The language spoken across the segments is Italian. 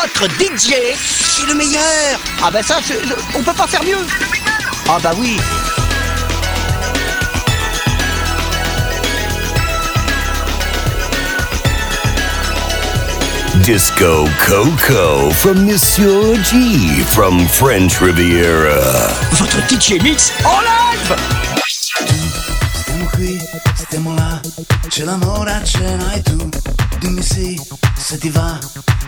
Votre DJ, c'est le meilleur. Ah bah ça, on peut pas faire mieux. Ah bah oui. Disco Coco from Monsieur G from French Riviera. Votre DJ Mix en live c'è l'amore a cena e tu. Dimmi sì, se ti va,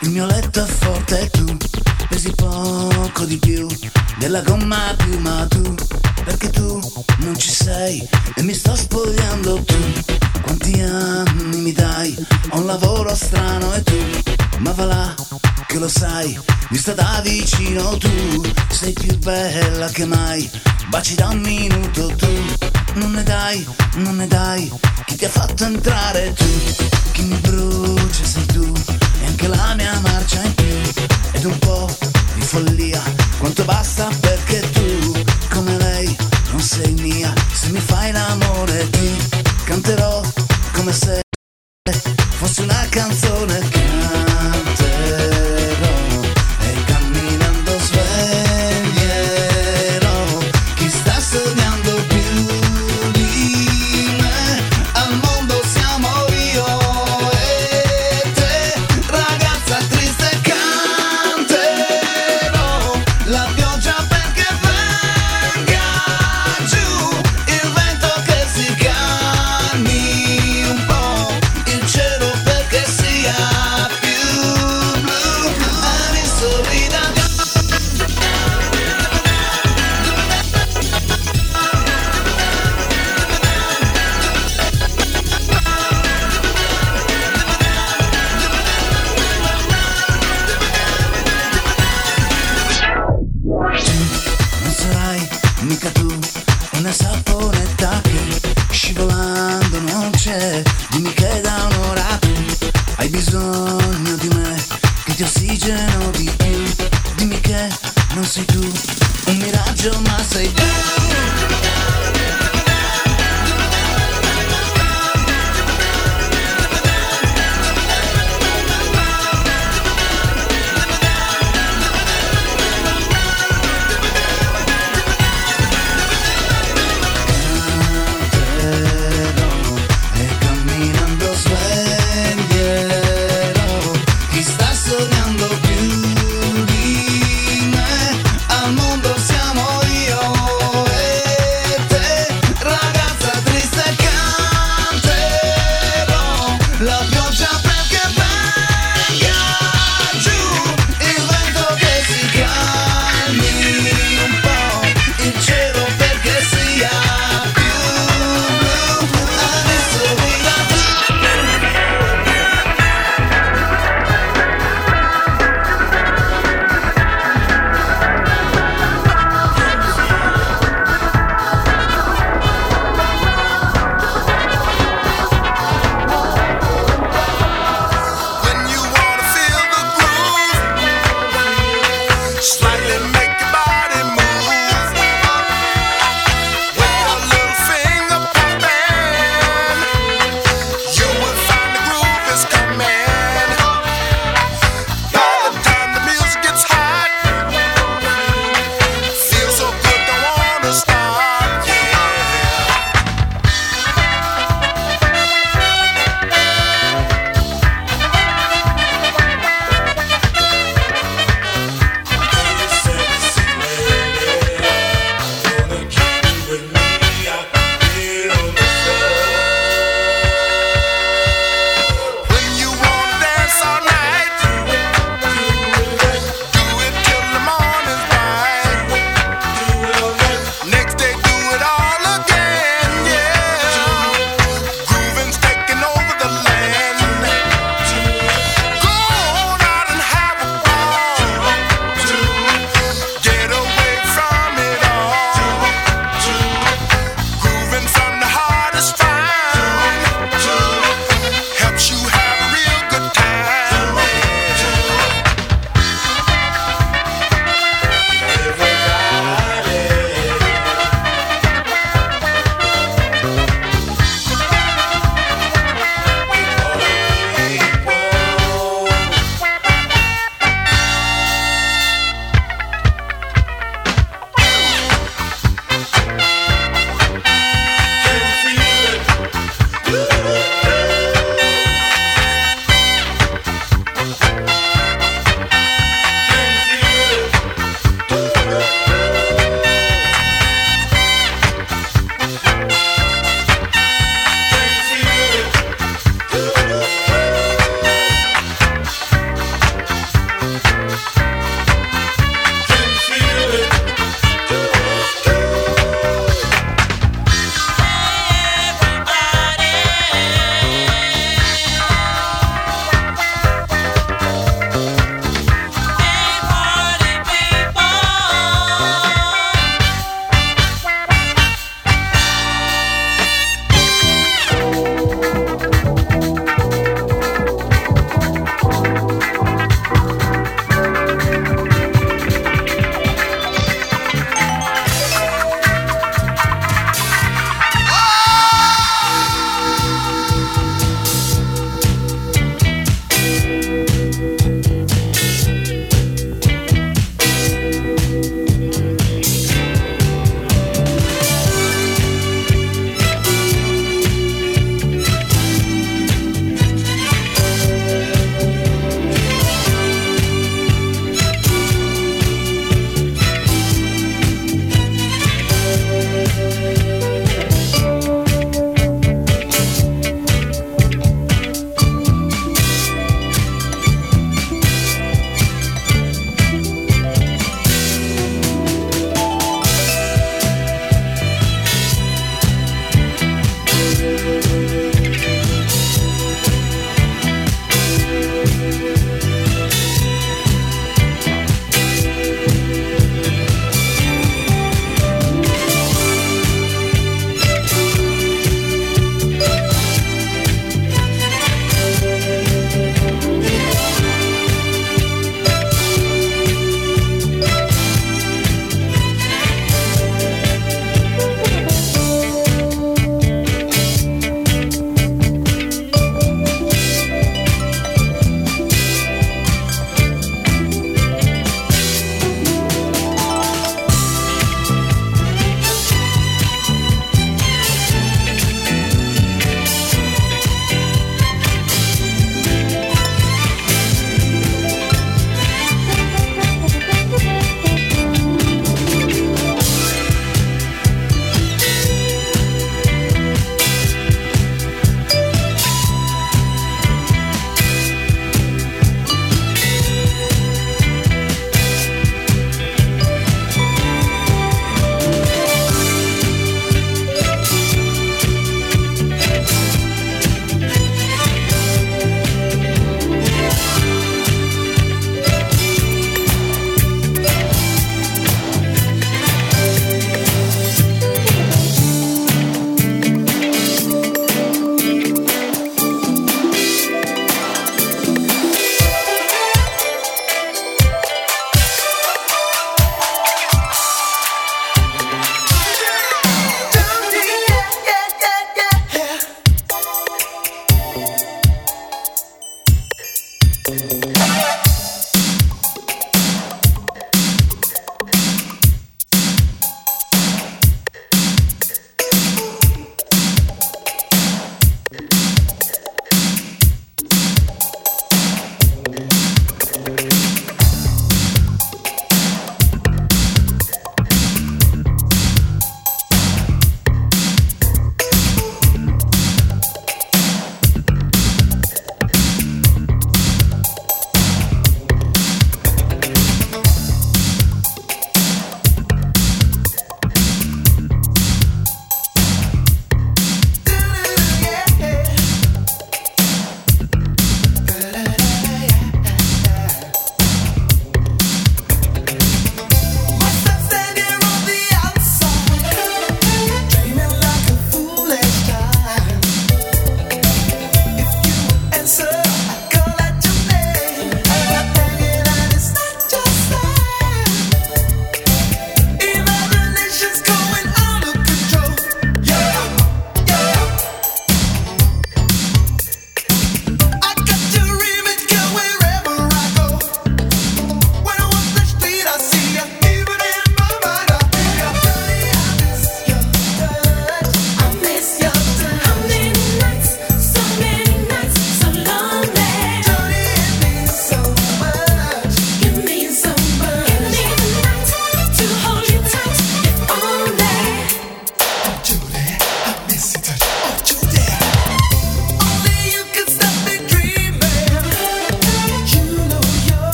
il mio letto è forte e tu Pesi poco di più della gomma più ma tu Perché tu non ci sei e mi sto spogliando tu. Quanti anni mi dai, ho un lavoro strano e tu Ma va là, che lo sai, vista da vicino tu. Sei più bella che mai, baci da un minuto tu Non ne dai, non ne dai, chi ti ha fatto entrare tu Chi mi brucia sei tu, e anche la mia marcia in più. Ed un po' di follia, quanto basta perché tu Come lei non sei mia, se mi fai l'amore ti canterò come se fosse una canzone canterò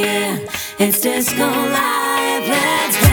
yeah, it's disco live. Let's go.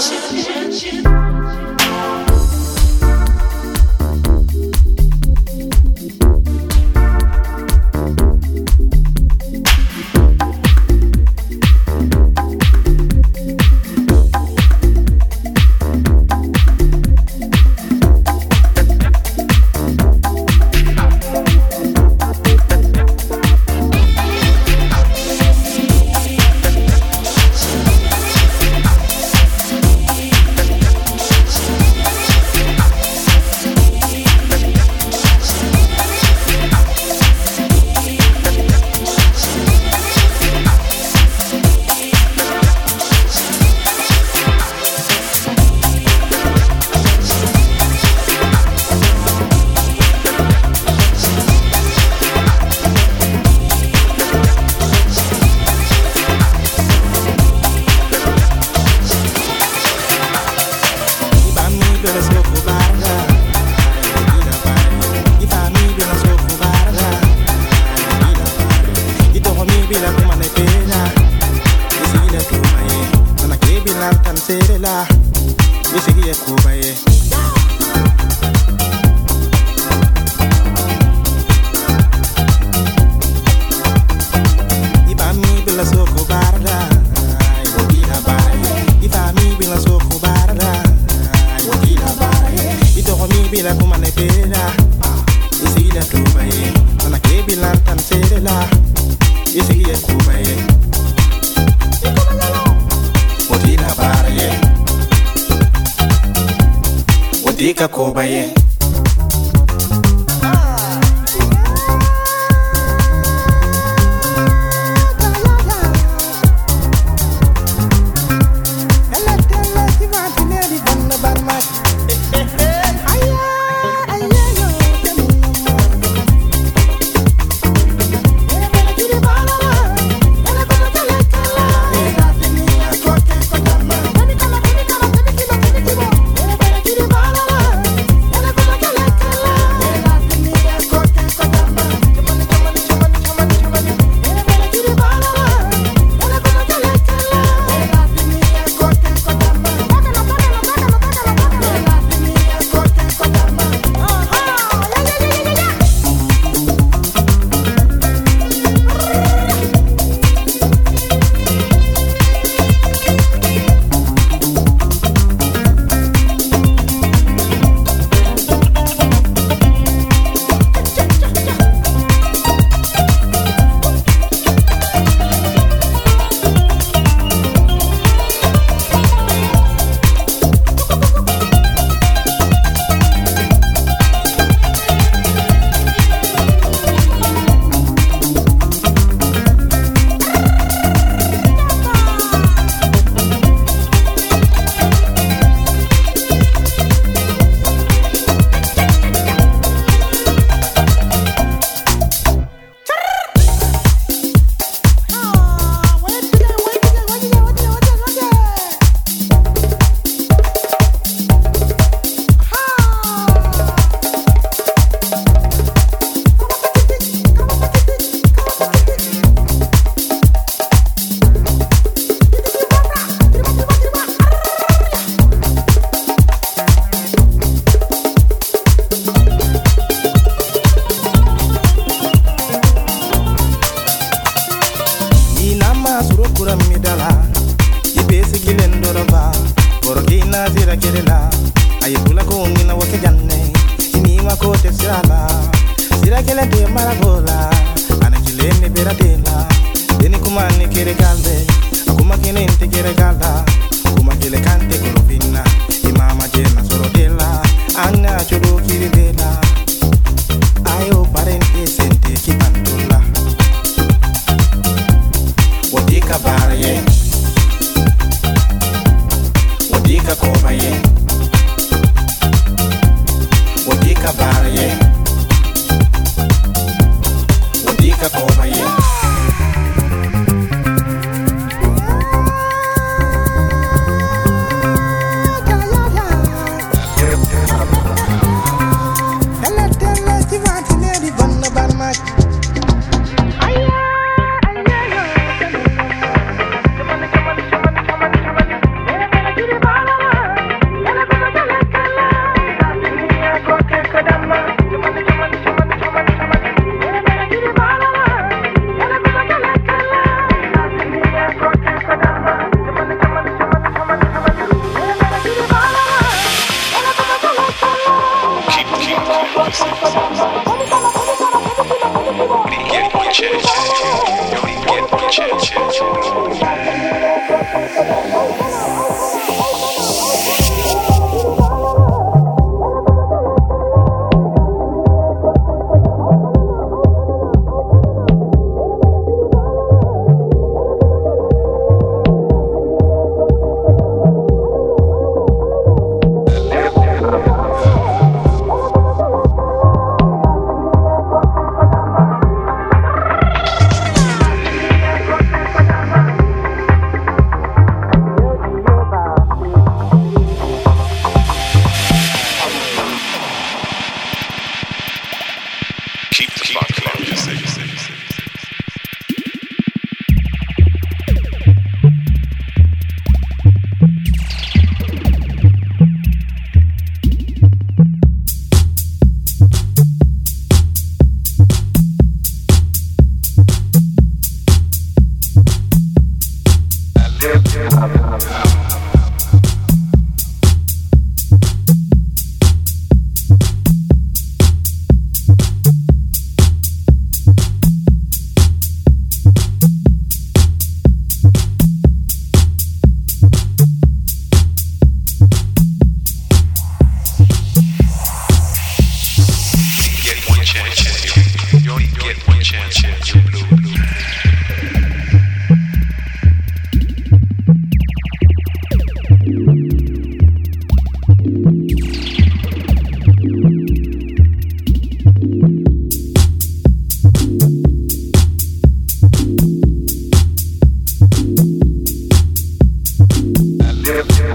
Should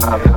I've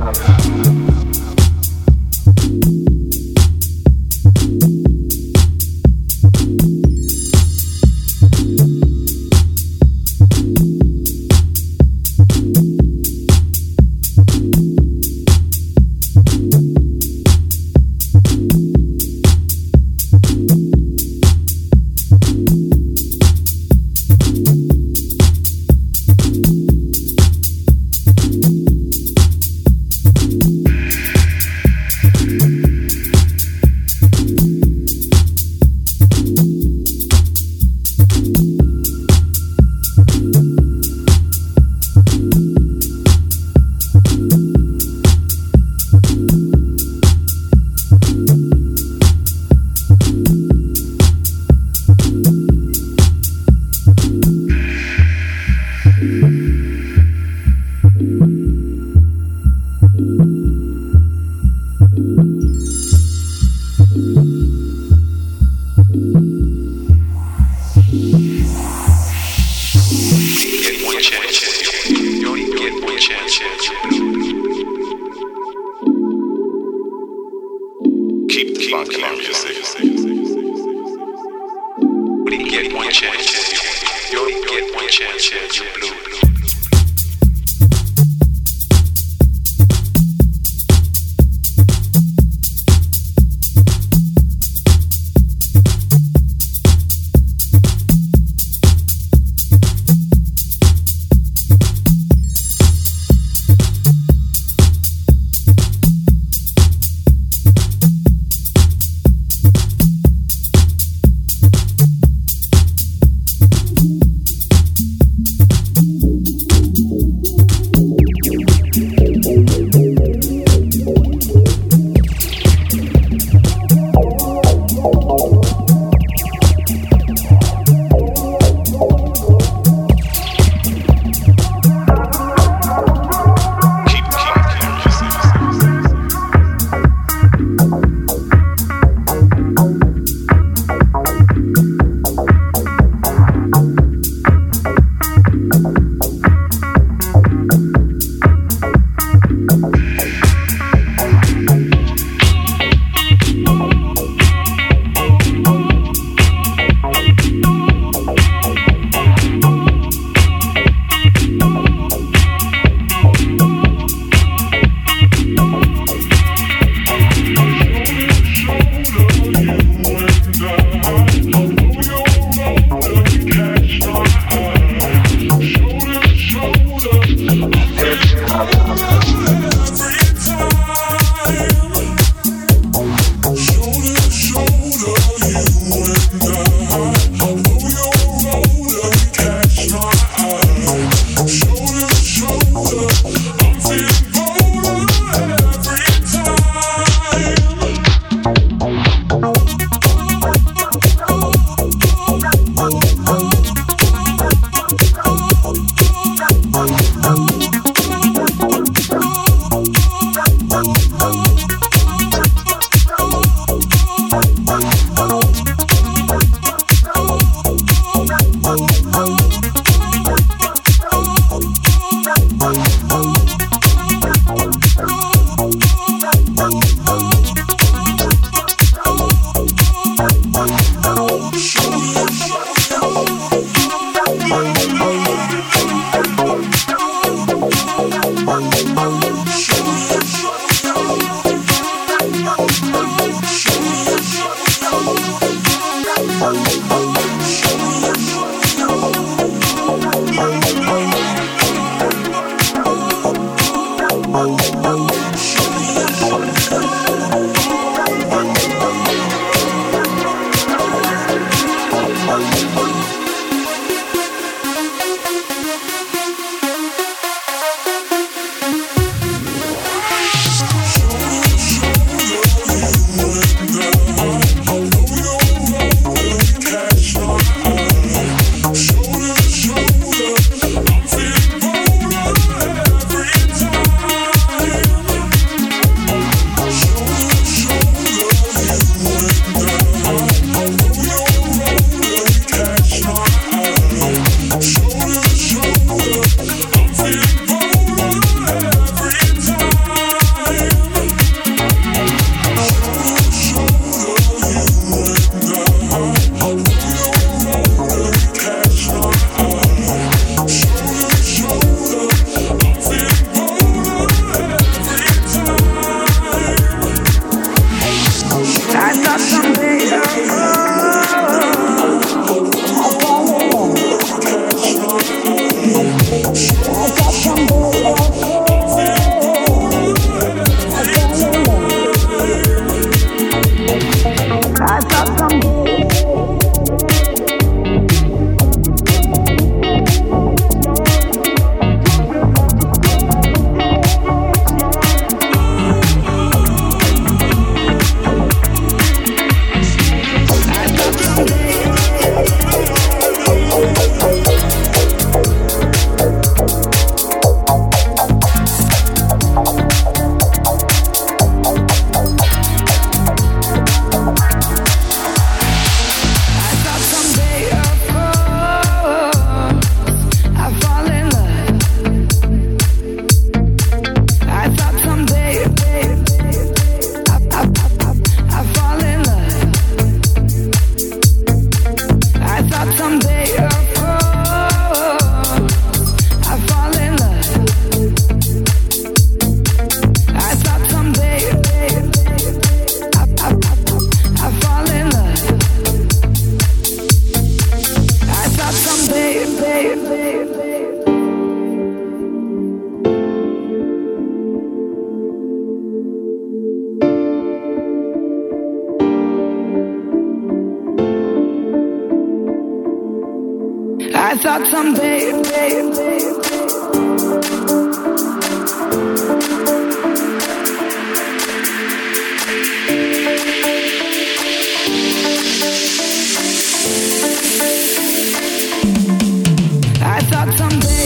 something.